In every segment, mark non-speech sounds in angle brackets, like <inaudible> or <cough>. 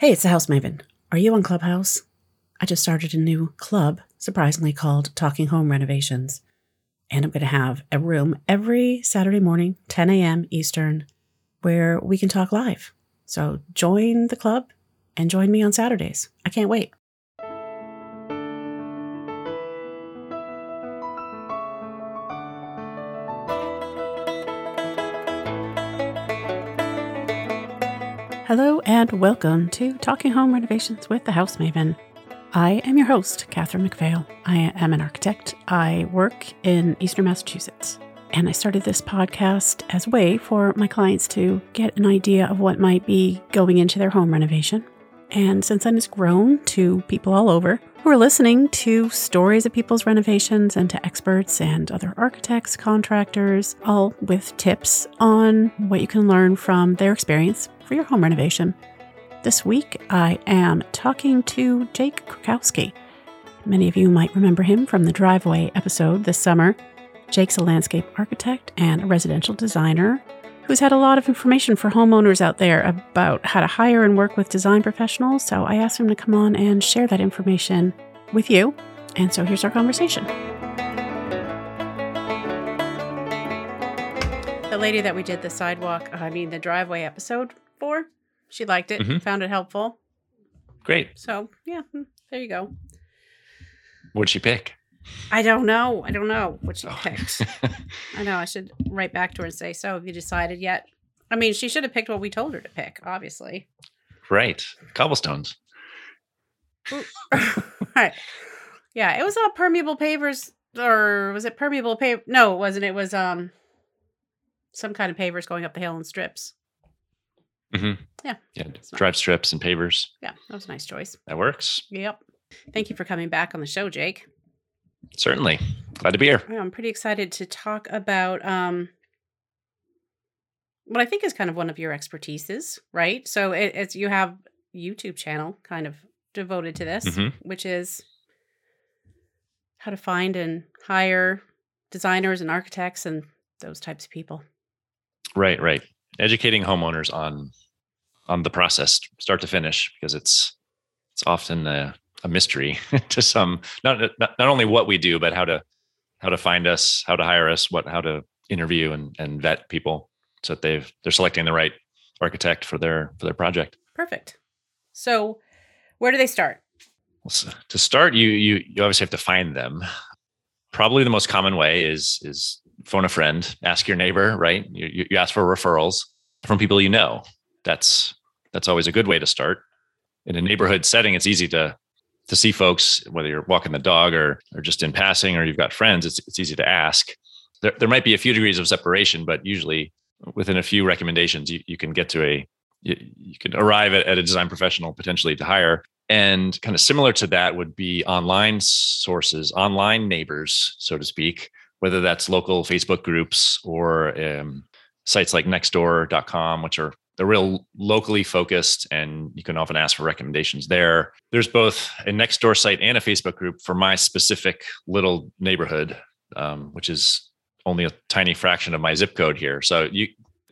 Hey, it's the House Maven. Are you on Clubhouse? I just started a new club, surprisingly called Talking Home Renovations. And I'm going to have a room every Saturday morning, 10 a.m. Eastern, where we can talk live. So join the club and join me on Saturdays. I can't wait. Hello and welcome to Talking Home Renovations with the House Maven. I am your host, Catherine McPhail. I am an architect. I work in Eastern Massachusetts. And I started this podcast as a way for my clients to get an idea of what might be going into their home renovation. And since then, it's grown to people all over who are listening to stories of people's renovations and to experts and other architects, contractors, all with tips on what you can learn from their experience for your home renovation. This week, I am talking to Jake Krakowski. Many of you might remember him from the Driveway episode this summer. Jake's a landscape architect and a residential designer who's had a lot of information for homeowners out there about how to hire and work with design professionals. So I asked him to come on and share that information with you. And so here's our conversation. The lady that we did the sidewalk, I mean, the driveway episode for, she liked it, Mhm. found it helpful. Great. So, yeah, hmm, there you go. What'd she pick? I don't know. I don't know what she Oh. picked. <laughs> I know. I should write back to her and say, "So, have you decided yet?" I mean, she should have picked what we told her to pick, obviously. right. Cobblestones. <laughs> right. Yeah, it was all permeable pavers, or was it permeable paver? No, it wasn't. It was um, some kind of pavers going up the hill in strips. Hmm Yeah. Yeah. Drive strips and pavers. Yeah, that was a nice choice. That works. Yep. Thank you for coming back on the show, Jake. Certainly. Glad to be here. Yeah, I'm pretty excited to talk about um what I think is kind of one of your expertises, right? So it, it's you have YouTube channel kind of devoted to this, Mhm. which is how to find and hire designers and architects and those types of people. Right. Right. Educating homeowners on on the process, start to finish, because it's it's often a, a mystery <laughs> to some. Not, not not only what we do, but how to how to find us, how to hire us, what how to interview and and vet people so that they've they're selecting the right architect for their for their project. Perfect. So, where do they start? Well, so to start, you you you obviously have to find them. Probably the most common way is is phone a friend, ask your neighbor, right? You you, ask for referrals from people you know. That's that's always a good way to start. In a neighborhood setting, it's easy to to see folks whether you're walking the dog or or just in passing or you've got friends. It's it's easy to ask. There there might be a few degrees of separation, but usually within a few recommendations, you, you can get to a you, you can arrive at, at a design professional potentially to hire and kind of similar to that would be online sources, online neighbors, so to speak, whether that's local Facebook groups or um, sites like nextdoor.com, which are they're real locally focused and you can often ask for recommendations there. There's both a Nextdoor site and a Facebook group for my specific little neighborhood, um, which is only a tiny fraction of my zip code here. So you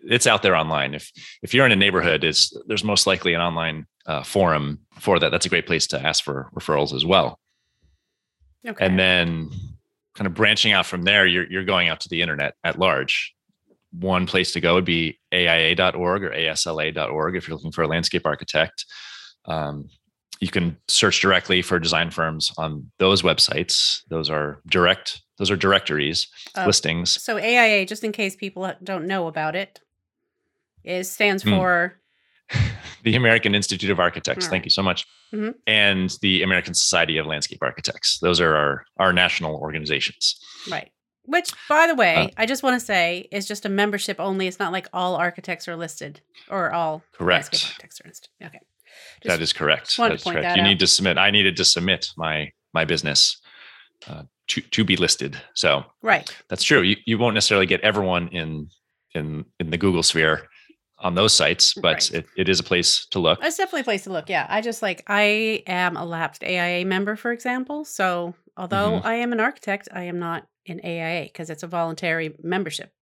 it's out there online. If if you're in a neighborhood, it's there's most likely an online uh, forum for that. That's a great place to ask for referrals as well. Okay. And then kind of branching out from there, you're you're going out to the internet at large. One place to go would be AIA.org or ASLA.org if you're looking for a landscape architect. Um, you can search directly for design firms on those websites. Those are direct. Those are directories, Uh, listings. so AIA, just in case people don't know about it, is stands Hmm. for <laughs> the American Institute of Architects. All Thank you so much. Mhm. And the American Society of Landscape Architects. Those are our, our national organizations. Right. Which, by the way, Uh, I just want to say is just a membership only. It's not like all architects are listed or all Correct. landscape architects are listed. Okay. that is correct. That is correct. that You out. need to submit. I needed to submit my my business uh, to to be listed. So Right. that's true. You you won't necessarily get everyone in in in the Google sphere on those sites, but Right. it, it is a place to look. It's definitely a place to look. Yeah. I just like, I am a lapsed AIA member, for example. So although Mhm. I am an architect, I am not in AIA because it's a voluntary membership.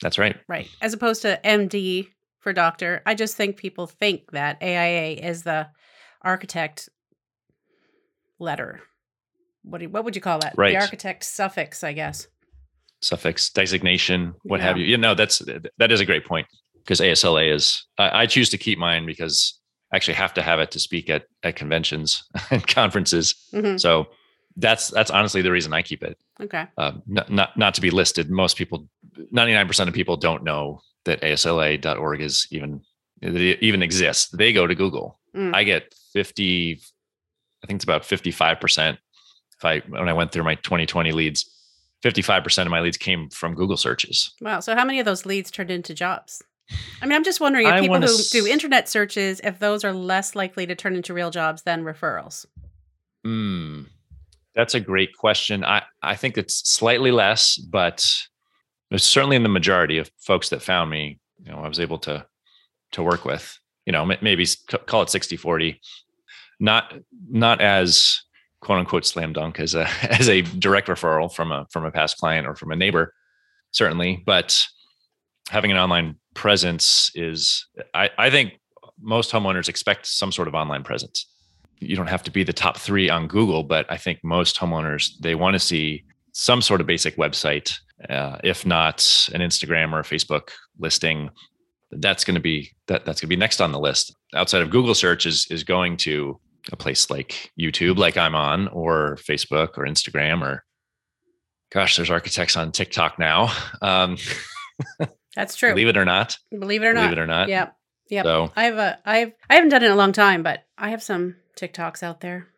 That's right. Right. As opposed to MD for doctor. I just think people think that AIA is the architect letter. What do you, what would you call that? Right. The architect suffix, I guess. Suffix, designation, what have you. You know, that's that is a great point because ASLA is. I, I choose to keep mine because I actually have to have it to speak at at conventions <laughs> and conferences. Mhm. So that's that's honestly the reason I keep it. Okay. Um, not, not not to be listed. Most people, ninety nine percent of people don't know that ASLA.org is even even exists. They go to Google. Mm. I get fifty. I think it's about fifty five percent. If I when I went through my twenty twenty leads, fifty five percent of my leads came from Google searches. Wow. So how many of those leads turned into jobs? I mean, I'm just wondering if I people who s- do internet searches, if those are less likely to turn into real jobs than referrals. Hmm. That's a great question. I, I think it's slightly less, but it's certainly in the majority of folks that found me, you know, I was able to to work with, you know, m- maybe s- c- call it 60 40. Not not as quote unquote slam dunk as a <laughs> as a direct referral from a from a past client or from a neighbor, certainly, but having an online presence is I, I think most homeowners expect some sort of online presence you don't have to be the top three on Google, but I think most homeowners they want to see some sort of basic website, uh, if not an Instagram or a Facebook listing. That's going to be that that's going to be next on the list. Outside of Google search is is going to a place like YouTube, like I'm on, or Facebook or Instagram, or gosh, there's architects on TikTok now. Um, <laughs> That's true. believe it or not, Believe it or not. believe it or not. Yep. Yep. So, I have a I've I haven't done it in a long time, but I have some TikToks out there.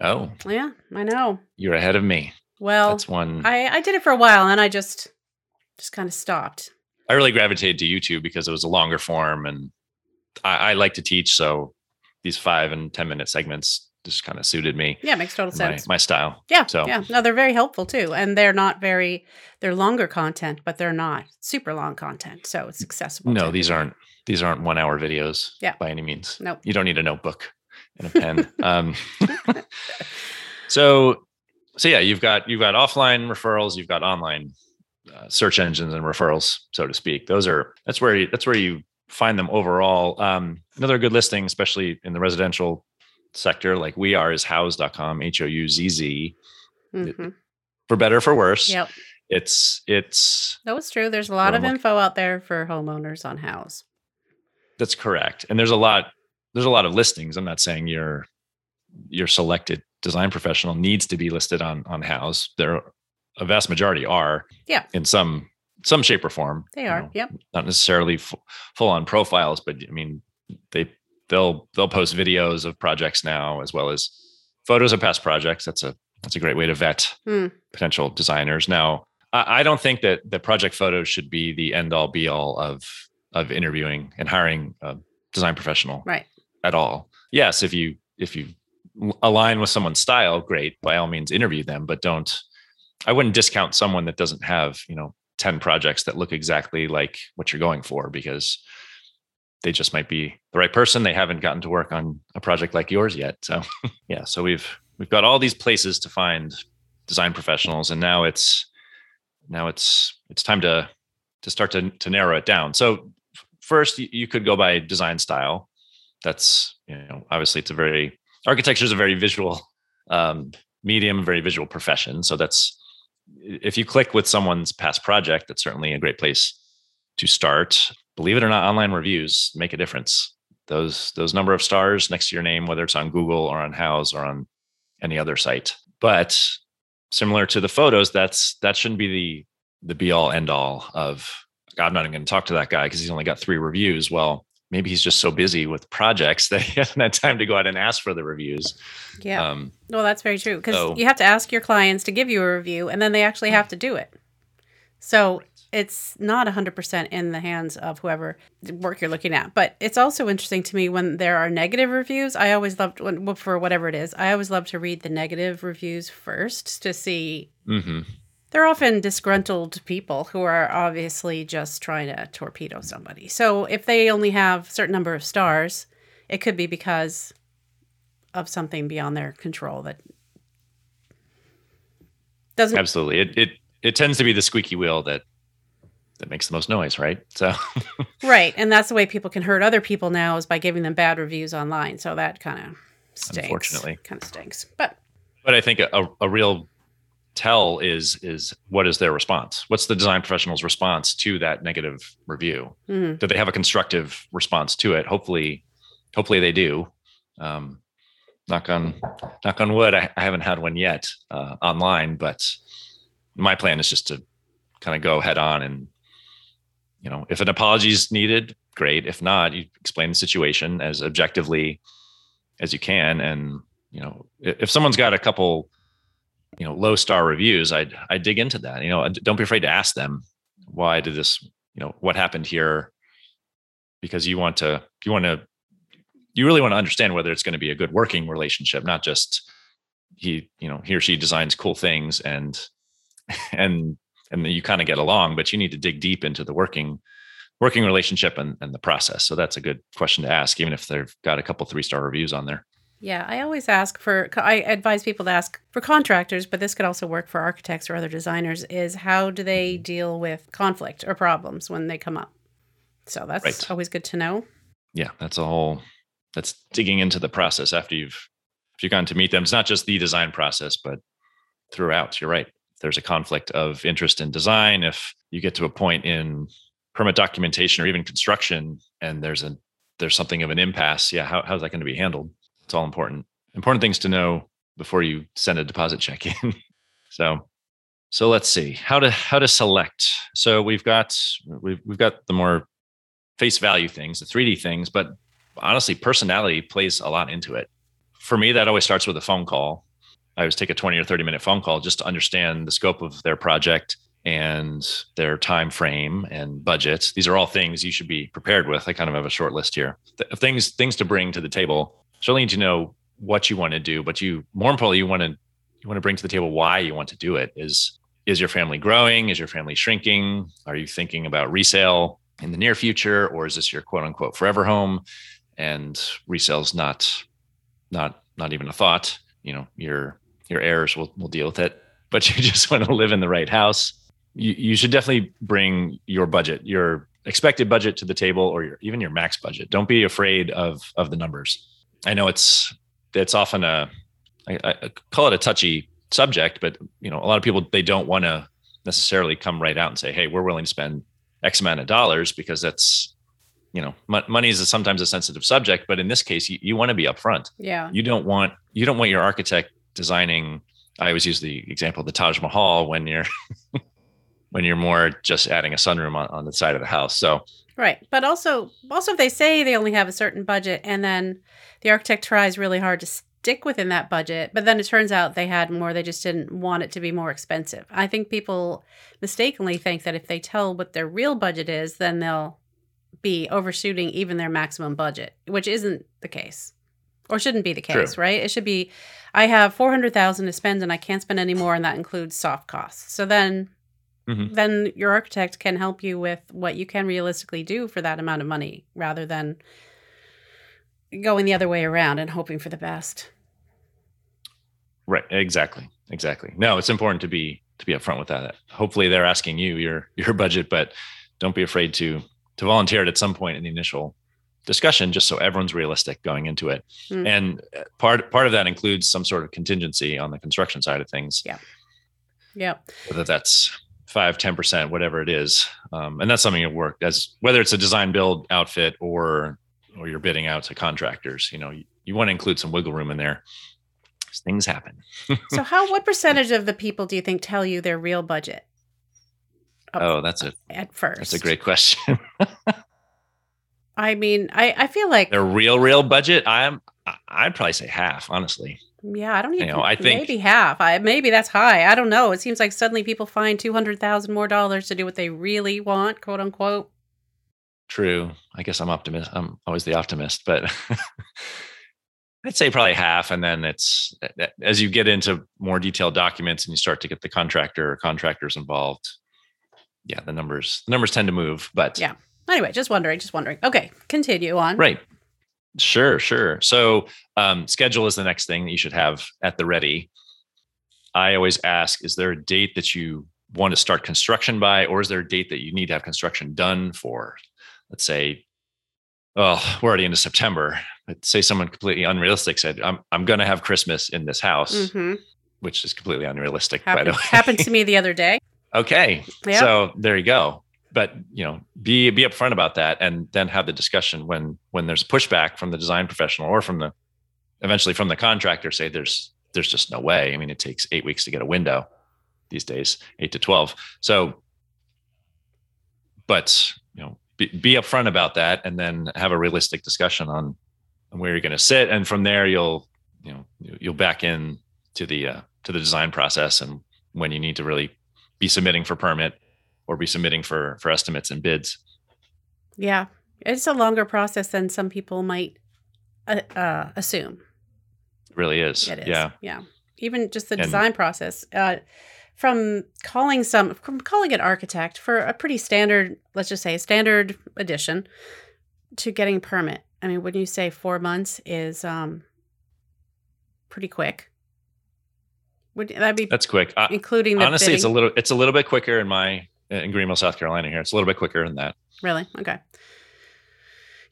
oh, Yeah, I know. you're ahead of me. Well, That's one. I I did it for a while and I just just kind of stopped. I really gravitated to YouTube because it was a longer form and I, I like to teach. So these five and 10 minute segments just kind of suited me, Yeah, makes total sense. my style. yeah. so- Yeah. No, they're very helpful too. And they're not very they're longer content, but they're not super long content. So it's accessible. No, these aren't, these aren't one hour videos Yeah. by any means. Nope. You don't need a notebook and a <laughs> pen. um, <laughs> so, so yeah, you've got, you've got offline referrals, you've got online uh, search engines and referrals, so to speak. Those are, that's where you, that's where you find them overall. Um, another good listing, especially in the residential sector, like we are is Houzz.com, H O U Z Z Mhm. for better or for worse. Yep. It's, it's, No, it's true. There's a lot of info out there for homeowners on Houzz. That's correct. And there's a lot there's a lot of listings. I'm not saying your your selected design professional needs to be listed on on Houzz. There a vast majority are Yeah. in some some shape or form. They are. know, Yep. not necessarily f- full on profiles, but I mean they they'll they'll post videos of projects now as well as photos of past projects. That's a that's a great way to vet Hmm. potential designers. Now, I, I don't think that the project photos should be the end all be all of of interviewing and hiring a design professional Right. at all. Yes, if you if you align with someone's style, great. By all means, interview them, but don't. I wouldn't discount someone that doesn't have you know ten projects that look exactly like what you're going for because they just might be the right person. They haven't gotten to work on a project like yours yet. So <laughs> yeah, so we've we've got all these places to find design professionals, and now it's now it's it's time to to start to to narrow it down. So first, you, could go by design style. That's you know obviously it's a very architecture is a very visual um, medium, very visual profession. So that's if you click with someone's past project, that's certainly a great place to start. Believe it or not, online reviews make a difference. Those those number of stars next to your name, whether it's on Google or on Houzz or on any other site. But similar to the photos, that's that shouldn't be the the be all end all of I'm not even going to talk to that guy because he's only got three reviews. Well, maybe he's just so busy with projects <laughs> that he hasn't had time to go out and ask for the reviews. Yeah. Um, well, that's very true because so- you have to ask your clients to give you a review and then they actually have to do it. So it's not 100% in the hands of whoever work you're looking at. But it's also interesting to me when there are negative reviews. I always loved, when, well, for whatever it is, I always love to read the negative reviews first to see. mhm. They're often disgruntled people who are obviously just trying to torpedo somebody. So if they only have a certain number of stars, it could be because of something beyond their control that doesn't Absolutely. It, it it tends to be the squeaky wheel that that makes the most noise, right? So <laughs> right, and that's the way people can hurt other people now is by giving them bad reviews online. So that kind of stinks. Unfortunately, kind of stinks. But but I think a, a real tell is is what is their response? What's the design professional's response to that negative review? Mm-hmm. Do they have a constructive response to it? Hopefully, hopefully they do. Um, knock on knock on wood. I, I haven't had one yet uh, online, but my plan is just to kind of go head on and you know if an apology is needed, great. If not, you explain the situation as objectively as you can, and you know if someone's got a couple you know low star reviews, I'd I dig into that. You know, don't be afraid to ask them why did this you know what happened here because you want to you want to you really want to understand whether it's going to be a good working relationship, not just he, you know, he or she designs cool things and <laughs> and and then you kind of get along, but you need to dig deep into the working working relationship and, and the process. So that's a good question to ask, even if they've got a couple three star reviews on there. Yeah, I always ask for, I advise people to ask for contractors, but this could also work for architects or other designers is how do they mm-hmm. deal with conflict or problems when they come up? So that's right. always good to know. Yeah, that's a whole that's digging into the process after you've if you've gone to meet them. It's not just the design process, but throughout. You're right. There's a conflict of interest in design. If you get to a point in permit documentation or even construction, and there's a there's something of an impasse, yeah, how, how's that going to be handled? It's all important. Important things to know before you send a deposit <laughs> check in. so so let's see how to how to select. So we've got we've we've got the more face value things, the 3D things, but honestly, personality plays a lot into it. For me, that always starts with a phone call. I always take a 20 or 30 minute phone call just to understand the scope of their project and their time frame and budget. These are all things you should be prepared with. I kind of have a short list here. things things to bring to the table. Certainly need to know what you want to do, but you more importantly, you want to you want to bring to the table why you want to do it. Is is your family growing? Is your family shrinking? Are you thinking about resale in the near future, or is this your quote unquote forever home? and resale's not not not even a thought you know your your heirs will will deal with it but <laughs> you just want to live in the right house. You, you should definitely bring your budget your expected budget to the table or your, even your max budget. Don't be afraid of of the numbers. I know it's it's often a I, I call it a touchy subject but you know a lot of people they don't want to necessarily come right out and say hey we're willing to spend x amount of dollars because that's you know money is a, sometimes a sensitive subject but in this case you, you want to be upfront. Yeah. You don't want you don't want your architect designing i always use the example of the taj mahal when you're <laughs> when you're more just adding a sunroom on, on the side of the house so right but also also if they say they only have a certain budget and then the architect tries really hard to stick within that budget but then it turns out they had more they just didn't want it to be more expensive i think people mistakenly think that if they tell what their real budget is then they'll be overshooting even their maximum budget, which isn't the case or shouldn't be the case, True. right? It should be I have 400,000 to spend and I can't spend any more and that includes soft costs. So then mm-hmm. then your architect can help you with what you can realistically do for that amount of money rather than going the other way around and hoping for the best. Right, exactly. Exactly. No, it's important to be to be upfront with that. Hopefully they're asking you your your budget, but don't be afraid to to volunteer it at some point in the initial discussion just so everyone's realistic going into it. Mm. and uh, part part of that includes some sort of contingency on the construction side of things. Yeah. Yeah whether that's 5 10% whatever it is um, and that's something that work as whether it's a design build outfit or or you're bidding out to contractors you know you, you want to include some wiggle room in there. Things happen. So <laughs> how what percentage of the people do you think tell you their real budget? Oh, that's a at first. That's a great question. <laughs> I mean, I I feel like their real real budget. I'm I'd probably say half, honestly. Yeah, I don't even. You know, I think maybe half. I maybe that's high. I don't know. It seems like suddenly people find two hundred thousand more dollars to do what they really want, quote unquote. True. I guess I'm optimist. I'm always the optimist, but <laughs> I'd say probably half, and then it's as you get into more detailed documents and you start to get the contractor or contractors involved, yeah, the numbers the numbers tend to move, but yeah. Anyway, just wondering, just wondering. Okay, continue on. Right. Sure, sure. So, um, schedule is the next thing that you should have at the ready. I always ask, is there a date that you want to start construction by, or is there a date that you need to have construction done for? Let's say, oh, we're already into September. But say someone completely unrealistic said, "I'm I'm going to have Christmas in this house," Mm-hmm. which is completely unrealistic. by the way, happened to me the other day. <laughs> Okay. Yeah. So there you go. But you know, be be upfront about that and then have the discussion when when there's pushback from the design professional or from the eventually from the contractor say there's there's just no way. I mean, it takes eight weeks to get a window these days, eight to twelve. So but you know, be, be upfront about that and then have a realistic discussion on, on where you're going to sit. And from there you'll, you know, you'll back in to the uh, to the design process and when you need to really be submitting for permit or be submitting for for estimates and bids. Yeah, it's a longer process than some people might uh, uh, assume. It really is. It is. Yeah. Yeah. Even just the And- design process. Uh, from calling some, from calling an architect for a pretty standard, let's just say a standard addition to getting a permit. I mean, when you say four months is um, pretty quick. Would that be That's quick. Uh, including the honestly, it's a little it's a little bit quicker in my in Greenville, South Carolina here. It's a little bit quicker than that. really okay.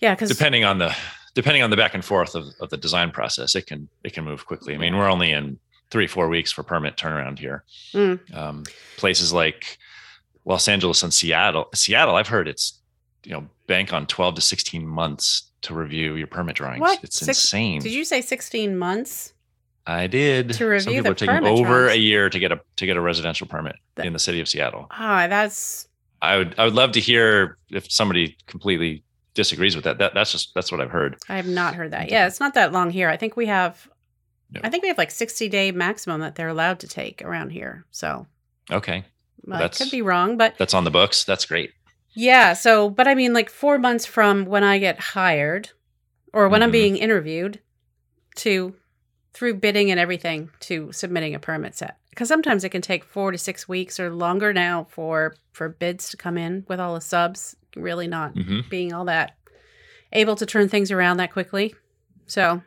Yeah, because Depending on the depending on the back and forth of, of the design process, it can it can move quickly. I mean, we're only in three, four weeks for permit turnaround here. Mm. Um, places like Los Angeles and Seattle. Seattle, I've heard it's you know bank on twelve to sixteen months to review your permit drawings. What? It's Six- insane. did you say sixteen months? I did. to Some review people the are taking permit over drawings? a year to get a to get a residential permit That- in the city of Seattle. Ah, that's I would I would love to hear if somebody completely disagrees with that. That that's just that's what I've heard. I have not heard that. Yeah, it's not that long here. I think we have No. I think we have like 60 day maximum that they're allowed to take around here. So Okay, Well, I that's- could be wrong, but that's on the books. That's great. yeah. So, but I mean, like four months from when I get hired or when I'm Mhm. being interviewed to through bidding and everything to submitting a permit set. Because sometimes it can take four to six weeks or longer now for for bids to come in with all the subs. Really not hmm being all that able to turn things around that quickly. So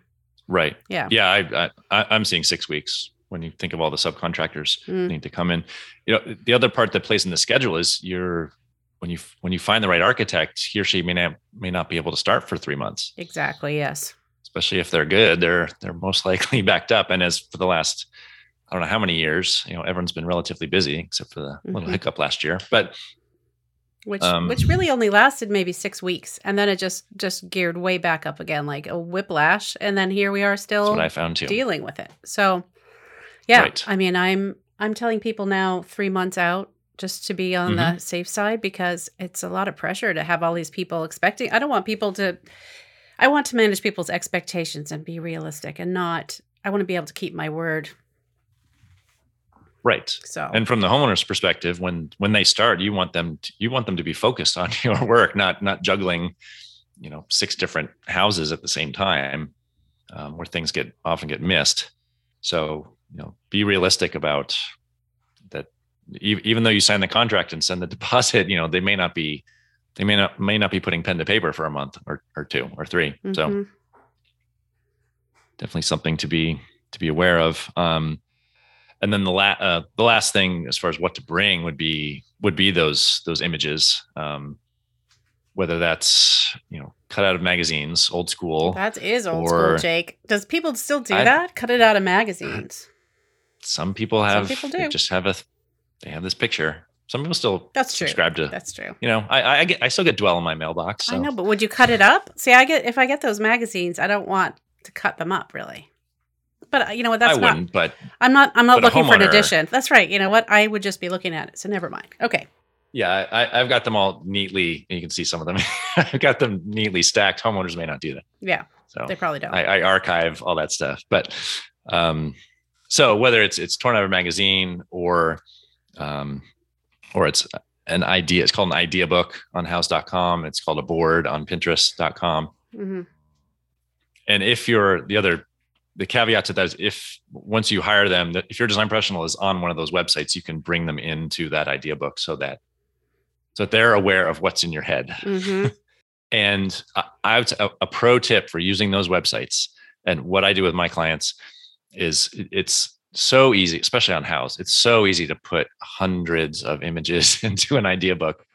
Right. yeah. Yeah, I, I I'm seeing six weeks when you think of all the subcontractors Mm. need to come in. You know, the other part that plays in the schedule is you're when you when you find the right architect, he or she may not may not be able to start for three months. Exactly. Yes. Especially if they're good, they're they're most <laughs> likely backed up. And as for the last, I don't know how many years, you know, everyone's been relatively busy except for the little Mhm. hiccup last year. But Which Um, which really only lasted maybe six weeks, and then it just just geared way back up again, like a whiplash. And then here we are still what I found too. dealing with it. So, yeah, Right. I mean, I'm I'm telling people now three months out just to be on Mm-hmm. the safe side because it's a lot of pressure to have all these people expecting. I don't want people to. I want to manage people's expectations and be realistic, and not. I want to be able to keep my word. Right. So And from the homeowner's perspective, when when they start, you want them to, you want them to be focused on <laughs> your work, not not juggling, you know, six different houses at the same time, um, where things get often get missed. So you know, be realistic about that. E- even though you sign the contract and send the <laughs> deposit, you know, they may not be they may not may not be putting pen to paper for a month or or two or 3 So mhm. definitely something to be to be aware of. Um, and then the last uh, the last thing as far as what to bring would be would be those those images, um, whether that's you know cut out of magazines, old school. that is old school, Jake. Does people still do I- that? Cut it out of magazines. <clears throat> Some people have Some people do. just have a they have this picture. Some people still That's true. subscribe to That's true. you know I I get I still get dwell in my mailbox. So I know, but would you cut it up? See, I get if I get those magazines, I don't want to cut them up really. But uh, you know what? That's I not. wouldn't, but I'm not. I'm not looking for an edition. That's right. You know what? I would just be looking at it. So never mind. Okay. yeah, I, I've got them all neatly. You can see some of them. <laughs> I've got them neatly stacked. Homeowners may not do that. Yeah, So they probably don't. I, I archive all that stuff. But um, so whether it's it's torn out of a magazine or um, or it's an idea, it's called an idea book on Houzz.com. It's called a board on Pinterest.com. hmm And if you're the other the caveat to that is if once you hire them, that if your design professional is on one of those websites, you can bring them into that idea book so that so that they're aware of what's in your head. hmm <laughs> And I, I would a, a pro tip for using those websites and what I do with my clients is it's so easy, especially on Houzz. It's so easy to put hundreds of images <laughs> into an idea book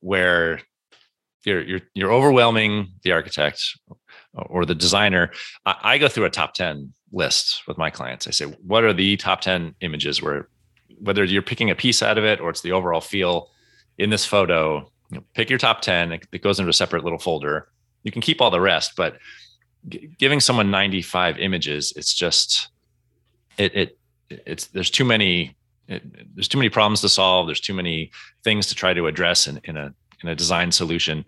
where you're you're you're overwhelming the architect or the designer. I, I go through a top 10 list with my clients. I say, what are the top 10 images where whether you're picking a piece out of it or it's the overall feel in this photo, you know, pick your top 10. It, it goes into a separate little folder. You can keep all the rest, but giving someone 95 images, it's just it it it's there's too many it, there's too many problems to solve. There's too many things to try to address in, in a in a design solution.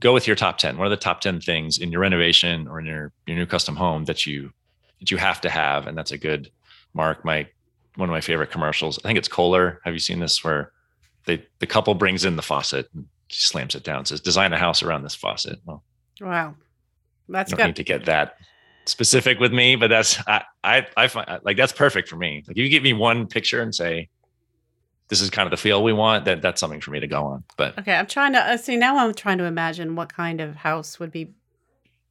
Go with your top 10. What are the top 10 things in your renovation or in your, your new custom home that you that you have to have? And that's a good mark. My one of my favorite commercials. I think it's Kohler. Have you seen this where they the couple brings in the faucet and slams it down, says design a house around this faucet. Well, wow. That's you good. need to get that specific with me, but that's I I, I find like that's perfect for me. Like if you give me one picture and say this is kind of the feel we want, that that's something for me to go on. But Okay, I'm trying to uh, see now. I'm trying to imagine what kind of house would be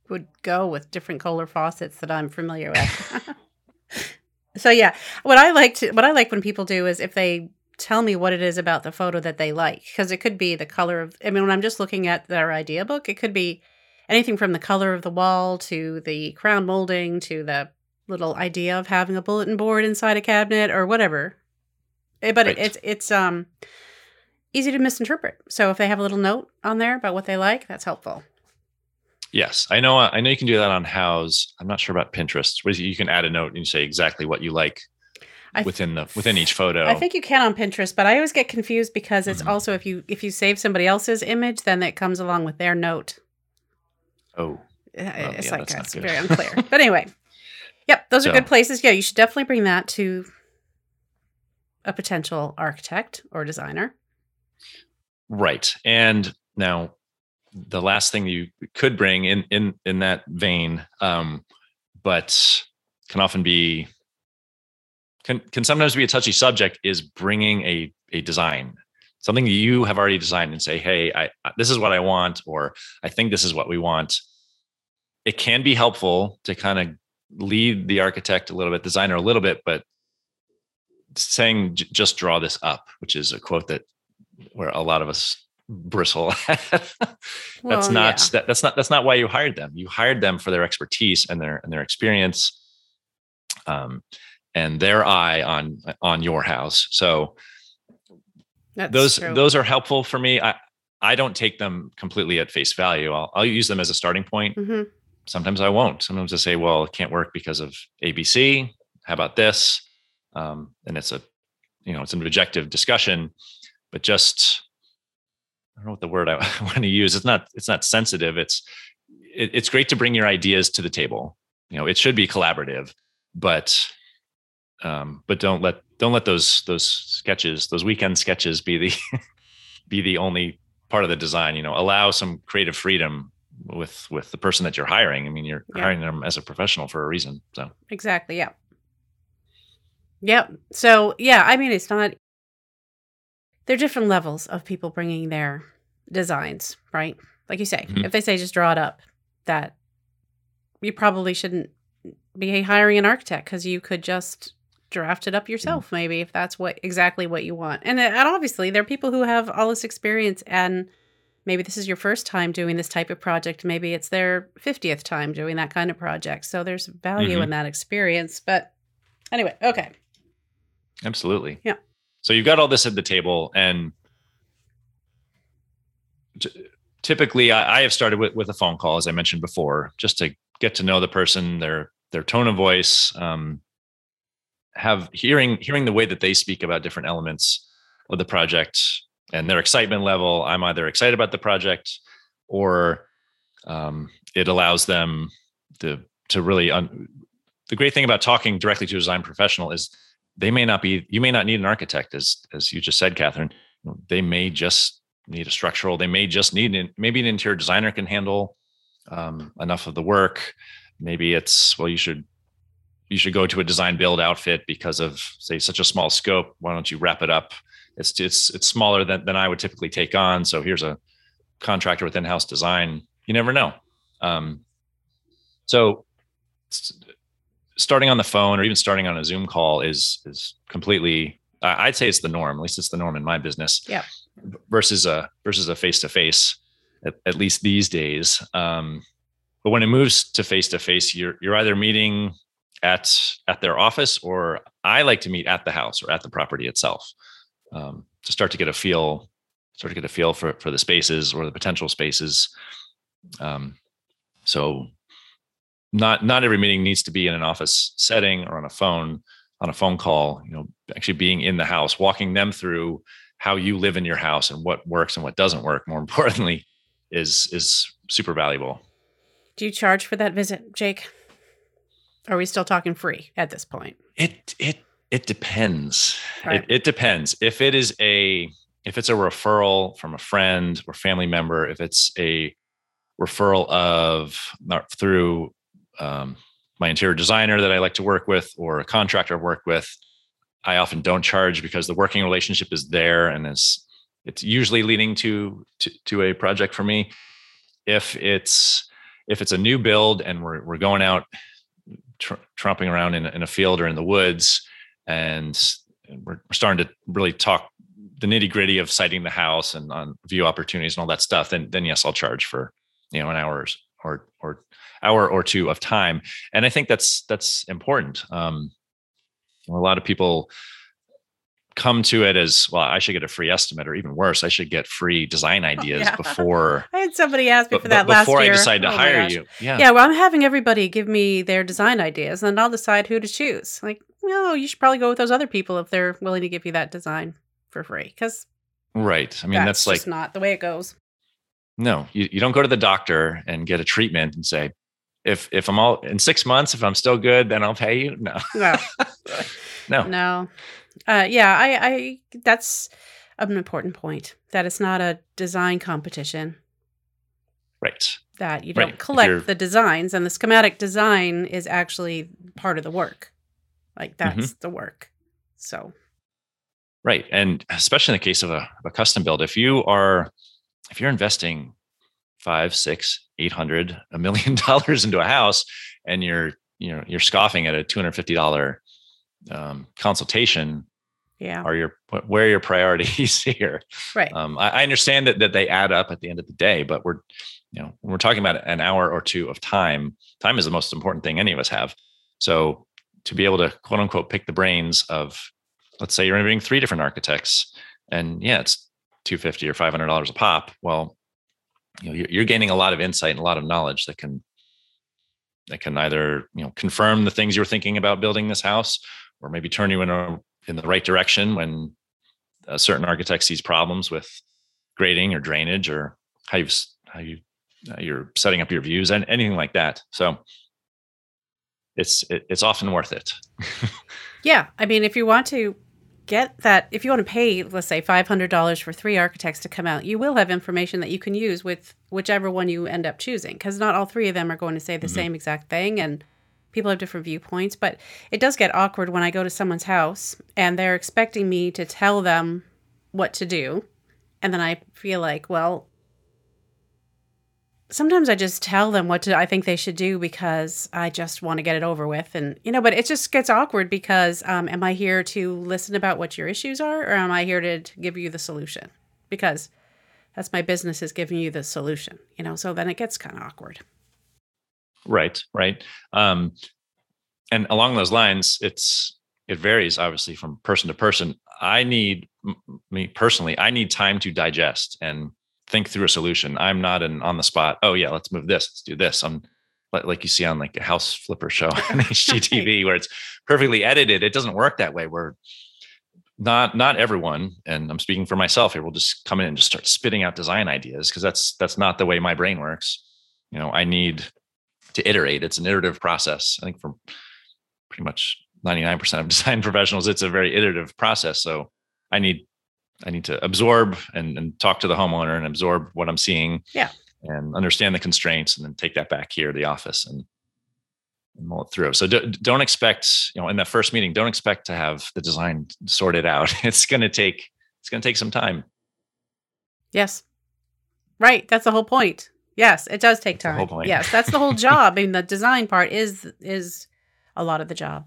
would go with different color faucets that I'm familiar with. <laughs> so yeah, what I like to what I like when people do is if they tell me what it is about the photo that they like because it could be the color of. I mean, when I'm just looking at their idea book, it could be anything from the color of the wall to the crown molding to the little idea of having a bulletin board inside a cabinet or whatever. Eh, But Right. it's it's um easy to misinterpret. So if they have a little note on there about what they like, that's helpful. yes, I know I know you can do that on Houzz. I'm not sure about Pinterest. Where you can add a note and you say exactly what you like I within the within each photo. I think you can on Pinterest, but I always get confused because it's Mhm. also if you if you save somebody else's image, then it comes along with their note. Oh, Well, it's yeah, like it's very <laughs> unclear. but anyway, yep, those are good places. Yeah, you should definitely bring that to a potential architect or designer. Right. And now the last thing you could bring in in in that vein, um, but can often be can can sometimes be a touchy subject is bringing a a design something that you have already designed and say hey I, this is what i want or i think this is what we want. It can be helpful to kind of lead the architect a little bit designer a little bit but saying just draw this up which is a quote that where a lot of us bristle <laughs> that's Well, not yeah. that, that's not that's not why you hired them. You hired them for their expertise and their and their experience um and their eye on on your house. So That's those true. those are helpful for me. I i don't take them completely at face value. I'll, I'll use them as a starting point. Mhm. sometimes i won't. Sometimes i say well it can't work because of abc how about this? Um, and it's a you know it's an objective discussion but just i don't know what the word i <laughs> want to use. It's not it's not sensitive. It's it, it's great to bring your ideas to the table. You know it should be collaborative but um, but don't let don't let those those sketches those weekend sketches be the <laughs> be the only part of the design you know allow some creative freedom with with the person that you're hiring i mean you're Yeah. hiring them as a professional for a reason so Exactly. Yeah. Yep. So yeah, I mean, it's not. There are different levels of people bringing their designs, right? Like you say, Mhm. if they say just draw it up, that you probably shouldn't be hiring an architect because you could just draft it up yourself, maybe if that's what exactly what you want. And, uh, and obviously, there are people who have all this experience and. Maybe this is your first time doing this type of project. Maybe it's their 50th time doing that kind of project. So there's value Mhm. in that experience. But anyway, okay. Absolutely. Yeah. So you've got all this at the table, and t- typically, I, I have started with, with a phone call, as I mentioned before, just to get to know the person, their their tone of voice, um, have hearing hearing the way that they speak about different elements of the project and their excitement level. I'm either excited about the project, or um, it allows them to to really. Un- the great thing about talking directly to a design professional is they may not be you may not need an architect as as you just said catherine they may just need a structural they may just need an, maybe an interior designer can handle um, enough of the work maybe it's well you should you should go to a design build outfit because of say such a small scope why don't you wrap it up it's it's it's smaller than, than i would typically take on so here's a contractor with in-house design you never know um, so starting on the phone or even starting on a Zoom call is is completely. I'd say it's the norm. At least it's the norm in my business. Yeah. Versus a versus a face to face, at least these days. Um, but when it moves to face to face, you're you're either meeting at at their office or I like to meet at the house or at the property itself um, to start to get a feel, start to get a feel for for the spaces or the potential spaces. Um, so not not every meeting needs to be in an office setting or on a phone on a phone call you know actually being in the house walking them through how you live in your house and what works and what doesn't work more <laughs> importantly is is super valuable do you charge for that visit jake are we still talking free at this point it it it depends right. it, it depends if it is a if it's a referral from a friend or family member if it's a referral of through um, my interior designer that I like to work with or a contractor I work with, I often don't charge because the working relationship is there and it's it's usually leading to to, to a project for me. If it's if it's a new build and we're we're going out tr- tromping around in, in a field or in the woods and we're, starting to really talk the nitty gritty of siting the house and on view opportunities and all that stuff, then then yes, I'll charge for you know an hour or or hour or two of time. And i think that's that's important. Um, a lot of people come to it as well i should get a free estimate or even worse i should get free design oh, ideas oh, yeah. before <laughs> i had somebody ask me for that last before year. i decide to oh hire you. Yeah. Yeah well i'm having everybody give me their design ideas and i'll decide who to choose. Like no you should probably go with those other people if they're willing to give you that design for free because right. I mean that's, that's like not the way it goes. No, you, you don't go to the doctor and get a treatment and say, if if I'm all in six months, if I'm still good, then I'll pay you. No, no, <laughs> no, no. Uh, yeah, I, I that's an important point. That it's not a design competition. Right. That you don't right. collect the designs, and the schematic design is actually part of the work. Like that's mm-hmm. the work. So. Right, and especially in the case of a, of a custom build, if you are if you're investing five, six, eight hundred, a million <laughs> dollars into a house, and you're you know you're scoffing at a two hundred fifty dollar um, consultation, yeah, are your where are your priorities <laughs> here? Right. Um, I, I, understand that that they add up at the end of the day, but we're you know when we're talking about an hour or two of time. Time is the most important thing any of us have. So to be able to quote unquote pick the brains of, let's say you're interviewing three different architects, and yeah, it's 250 or 500 dollars a pop well you know you're gaining a lot of insight and a lot of knowledge that can that can either you know confirm the things you're thinking about building this house or maybe turn you in a in the right direction when a certain architect sees problems with grading or drainage or how you how you how you're setting up your views and anything like that so it's it, it's often worth it <laughs> yeah i mean if you want to get that if you want to pay let's say $500 for three architects to come out you will have information that you can use with whichever one you end up choosing because not all three of them are going to say the mm-hmm. same exact thing and people have different viewpoints but it does get awkward when i go to someone's house and they're expecting me to tell them what to do and then i feel like well sometimes I just tell them what to, I think they should do because I just want to get it over with. And, you know, but it just gets awkward because um, am I here to listen about what your issues are or am I here to, to give you the solution? Because that's my business is giving you the solution, you know, so then it gets kind of awkward. Right, right. Um, and along those lines, it's, it varies obviously from person to person. I need, me personally, I need time to digest and think through a solution. I'm not an on the spot. Oh yeah, let's move this. Let's do this. I'm like you see on like a house flipper show <laughs> on <laughs> HGTV where it's perfectly edited. It doesn't work that way. Where not not everyone, and I'm speaking for myself here, will just come in and just start spitting out design ideas because that's that's not the way my brain works. You know, I need to iterate. It's an iterative process. I think for pretty much 99% of <laughs> design professionals, it's a very iterative process. So I need I need to absorb and, and talk to the homeowner and absorb what I'm seeing. Yeah. And understand the constraints and then take that back here to the office and, and mull it through. So do, don't expect, you know, in that first meeting, don't expect to have the design sorted out. <laughs> It's going to take, it's going to take some time. Yes. Right. That's the whole point. Yes, it does take time. Yes, that's the whole <laughs> job. I mean, the design part is is a lot of the job.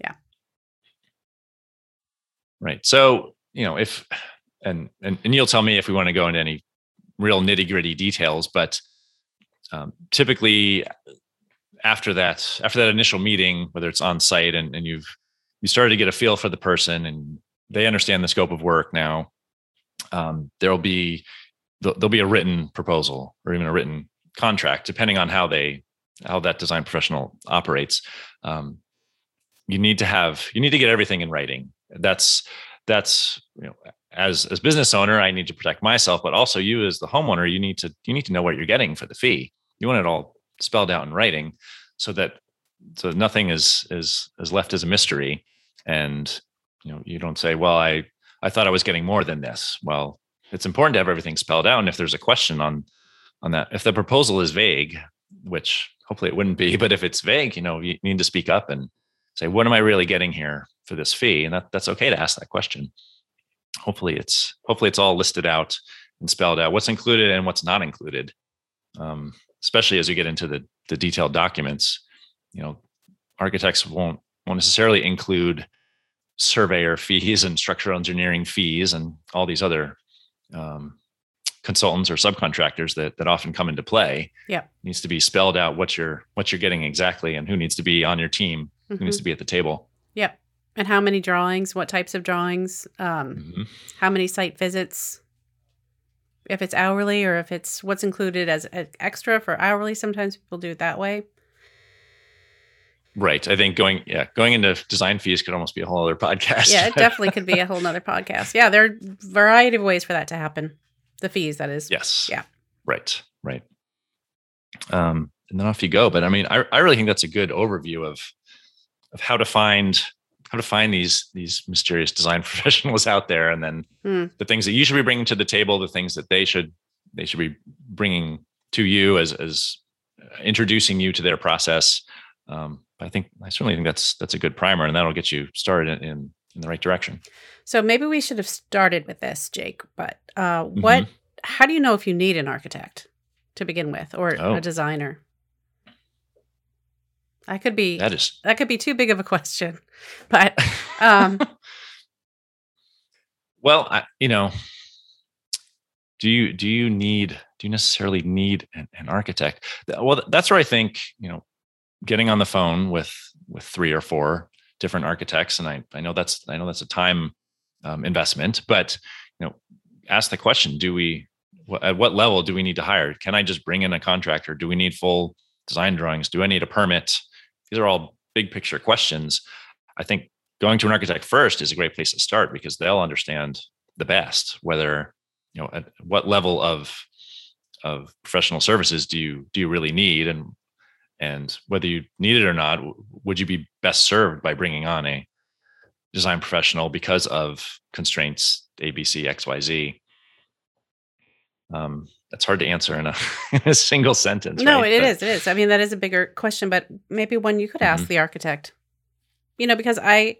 Yeah. Right. So, you know, if and and, and you'll tell me if we want to go into any real nitty gritty details, but um, typically after that, after that initial meeting, whether it's on site and, and you've you started to get a feel for the person and they understand the scope of work now, um, there'll be there'll be a written proposal or even a written contract, depending on how they how that design professional operates. Um, you need to have you need to get everything in writing. That's that's you know as as business owner, I need to protect myself, but also you as the homeowner, you need to you need to know what you're getting for the fee. You want it all spelled out in writing, so that so nothing is is is left as a mystery, and you know you don't say, well, I I thought I was getting more than this. Well, it's important to have everything spelled out, and if there's a question on on that, if the proposal is vague, which hopefully it wouldn't be, <laughs> but if it's vague, you know, you need to speak up and say, what am I really getting here for this fee? And that, that's okay to ask that question hopefully it's hopefully it's all listed out and spelled out what's included and what's not included um, especially as you get into the the detailed documents you know architects won't won't necessarily include surveyor <laughs> fees and structural engineering fees and all these other um, consultants or subcontractors that that often come into play yeah needs to be spelled out what you're what you're getting exactly and who needs to be on your team mm-hmm. who needs to be at the table yep and how many drawings, what types of drawings, um, mm-hmm. how many site visits, if it's hourly or if it's what's included as extra for hourly. Sometimes people do it that way. Right. I think going yeah going into design fees could almost be a whole other podcast. yeah, it <laughs> definitely could be a whole other podcast. Yeah, there are a variety of ways for that to happen. The fees, that is. Yes. Yeah. Right. Right. Um, and then off you go. But I mean, I, I really think that's a good overview of of how to find how to find these these mysterious design <laughs> professionals out there and then mm. the things that you should be bringing to the table the things that they should they should be bringing to you as as uh, introducing you to their process um, i think i certainly think that's that's a good primer and that'll get you started in in the right direction so maybe we should have started with this jake but uh, what mm-hmm. how do you know if you need an architect to begin with or oh. a designer that could be that is that could be too big of a question, <laughs> but um, <laughs> well, I, you know, do you do you need do you necessarily need an, an, architect? Well, that's where I think you know, getting on the phone with with three or four different architects, and I I know that's I know that's a time um, investment, but you know, ask the question: Do we at what level do we need to hire? Can I just bring in a contractor? Do we need full design drawings? Do I need a permit? these are all big picture questions. I think going to an architect first is a great place to start because they'll understand the best whether you know at what level of of professional services do you do you really need and and whether you need it or not would you be best served by bringing on a design professional because of constraints abc xyz um, that's hard to answer in a, <laughs> in a single sentence. No, right? it but, is. It is. I mean, that is a bigger question, but maybe one you could ask mm-hmm. the architect. You know, because I,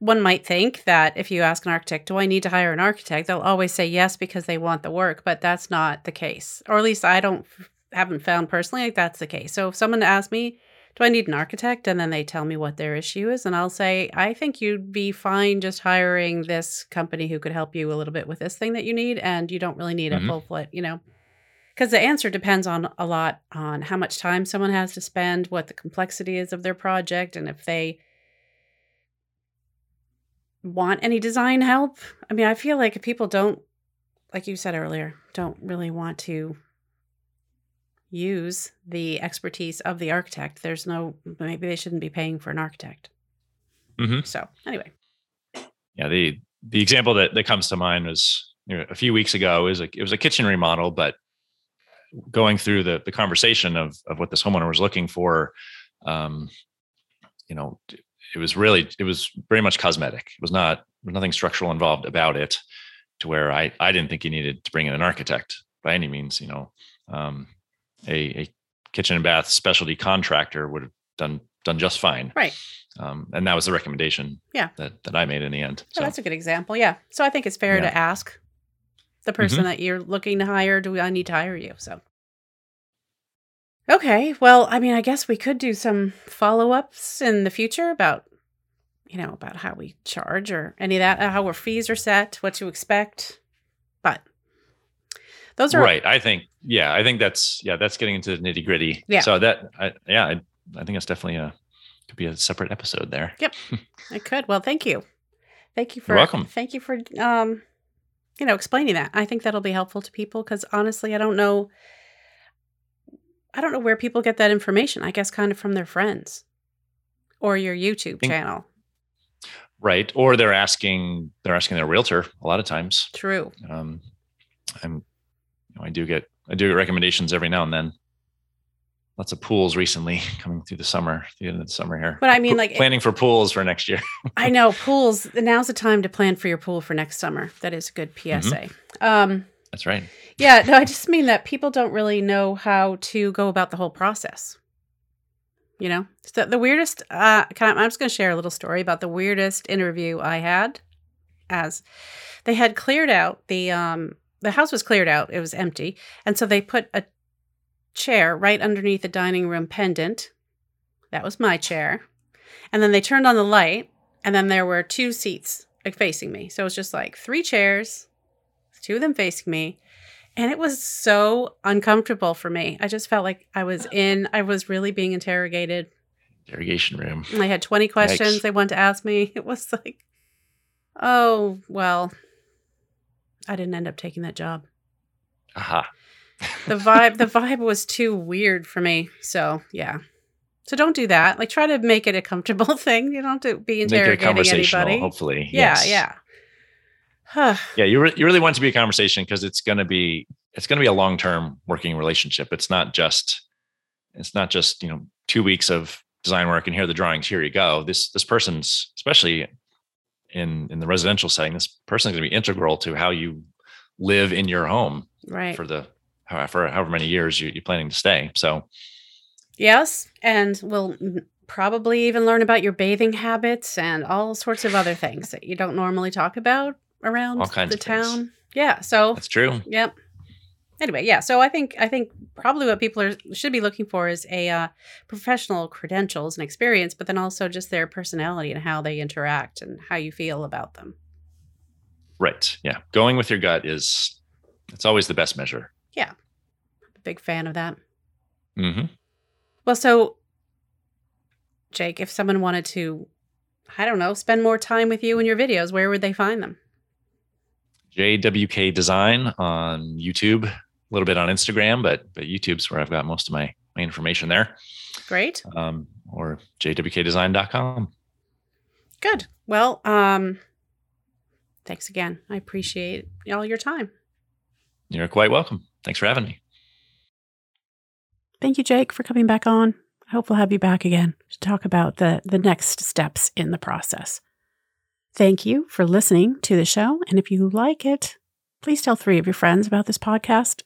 one might think that if you ask an architect, do I need to hire an architect? They'll always say yes because they want the work, but that's not the case. Or at least I don't, haven't found personally like that's the case. So if someone asks me, do I need an architect? And then they tell me what their issue is. And I'll say, I think you'd be fine just hiring this company who could help you a little bit with this thing that you need. And you don't really need mm-hmm. a full fledged, you know, because the answer depends on a lot on how much time someone has to spend, what the complexity is of their project, and if they want any design help. I mean, I feel like if people don't, like you said earlier, don't really want to use the expertise of the architect, there's no, maybe they shouldn't be paying for an architect. Mm-hmm. So, anyway. Yeah, the the example that, that comes to mind was you know, a few weeks ago. It was a, it was a kitchen remodel, but going through the the conversation of of what this homeowner was looking for, um, you know, it was really it was very much cosmetic. It was not was nothing structural involved about it, to where I I didn't think you needed to bring in an architect by any means. You know, um, a, a kitchen and bath specialty contractor would have done done just fine. Right. Um, and that was the recommendation. Yeah. That that I made in the end. So oh, that's a good example. Yeah. So I think it's fair yeah. to ask the person mm-hmm. that you're looking to hire, do I need to hire you? So. Okay. Well, I mean, I guess we could do some follow ups in the future about, you know, about how we charge or any of that, uh, how our fees are set, what to expect. But those are right. I think, yeah, I think that's, yeah, that's getting into the nitty gritty. Yeah. So that, I, yeah, I, I think it's definitely a, could be a separate episode there. Yep. <laughs> I could. Well, thank you. Thank you for You're welcome. Thank you for um you know, explaining that. I think that'll be helpful to people cuz honestly, I don't know I don't know where people get that information. I guess kind of from their friends or your YouTube Think- channel. Right. Or they're asking, they're asking their realtor a lot of times. True. Um, I'm, know, I do get, I do get recommendations every now and then. Lots of pools recently <laughs> coming through the summer, the end of the summer here. But I mean, like- planning for pools for next year. <laughs> I know pools. Now's the time to plan for your pool for next summer. That is a good PSA. Um That's right. Yeah, no, I just mean that people don't really know how to go about the whole process. You know, so the weirdest. Uh, I'm just going to share a little story about the weirdest interview I had. As they had cleared out the um the house was cleared out, it was empty, and so they put a chair right underneath the dining room pendant. That was my chair, and then they turned on the light, and then there were two seats like facing me. So it was just like three chairs, two of them facing me and it was so uncomfortable for me. I just felt like I was oh. in, I was really being interrogated. Interrogation room. And I had 20 questions Yikes. they wanted to ask me. It was like, oh, well, I didn't end up taking that job. Aha. The vibe, the vibe was too weird for me. So, yeah. So don't do that. Like try to make it a comfortable <laughs> thing. You don't have to be Make it interrogating anybody. hopefully. Yeah, Yes. yeah. <sighs> Yeah, you, re- you really want to be a conversation because it's going to be it's going to be a long term working relationship. It's not just it's not just you know two weeks of design work and here are the drawings. Here you go. This this person's especially in in the residential setting. This person is going to be integral to how you live in your home right. for the for however many years you, you're planning to stay. So Yes, and we'll probably even learn about your bathing habits and all sorts of other things that you don't normally talk about around All kinds the of things. town. Yeah, so that's true. yep. Anyway, yeah, so I think I think probably what people are should be looking for is a uh, professional credentials and experience, but then also just their personality and how they interact and how you feel about them. Right. Yeah. Going with your gut is it's always the best measure. Yeah. Big fan of that. hmm Well, so Jake, if someone wanted to, I don't know, spend more time with you and your videos, where would they find them? JWK Design on YouTube, a little bit on Instagram, but but YouTube's where I've got most of my, my information there. Great. Um, or jwkdesign.com. Good. Well, um thanks again. I appreciate all your time. You're quite welcome. Thanks for having me. Thank you, Jake, for coming back on. I hope we'll have you back again to talk about the the next steps in the process. Thank you for listening to the show, and if you like it, please tell 3 of your friends about this podcast.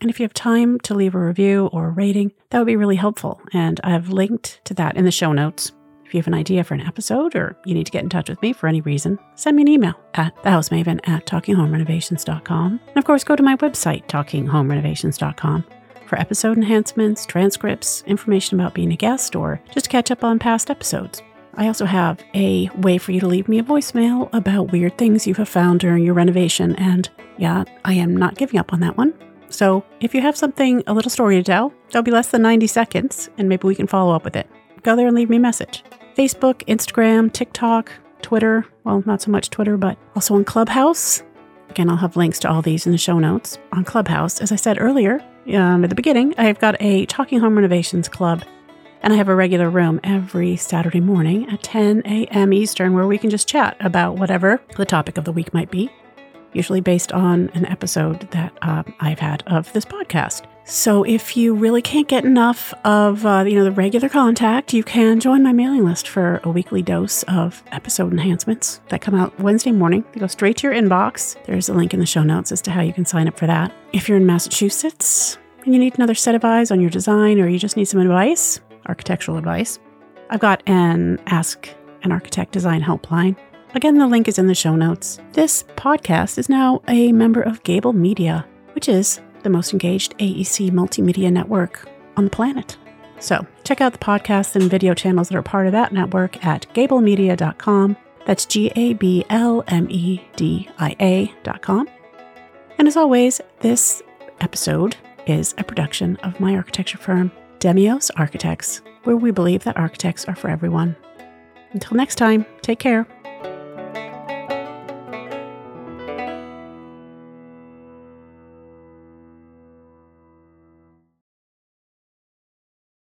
And if you have time to leave a review or a rating, that would be really helpful, and I've linked to that in the show notes. If you have an idea for an episode or you need to get in touch with me for any reason, send me an email at thehousemaven at talkinghomerenovations.com. And of course, go to my website, talkinghomerenovations.com, for episode enhancements, transcripts, information about being a guest, or just catch up on past episodes. I also have a way for you to leave me a voicemail about weird things you have found during your renovation, and yeah, I am not giving up on that one. So if you have something, a little story to tell, that'll be less than 90 seconds, and maybe we can follow up with it. Go there and leave me a message. Facebook, Instagram, TikTok, Twitter. Well, not so much Twitter, but also on Clubhouse. Again, I'll have links to all these in the show notes. On Clubhouse, as I said earlier um, at the beginning, I've got a Talking Home Renovations Club, and I have a regular room every Saturday morning at 10 a.m. Eastern where we can just chat about whatever the topic of the week might be, usually based on an episode that um, I've had of this podcast. So if you really can't get enough of uh, you know the regular contact, you can join my mailing list for a weekly dose of episode enhancements that come out Wednesday morning. They go straight to your inbox. There's a link in the show notes as to how you can sign up for that. If you're in Massachusetts and you need another set of eyes on your design or you just need some advice, architectural advice, I've got an Ask an Architect Design helpline. Again, the link is in the show notes. This podcast is now a member of Gable Media, which is the most engaged AEC multimedia network. on the planet. So check out the podcasts and video channels that are part of that network at gablemedia.com. That's G A B L M E D I A.com. And as always, this episode is a production of my architecture firm, Demios Architects, where we believe that architects are for everyone. Until next time, take care.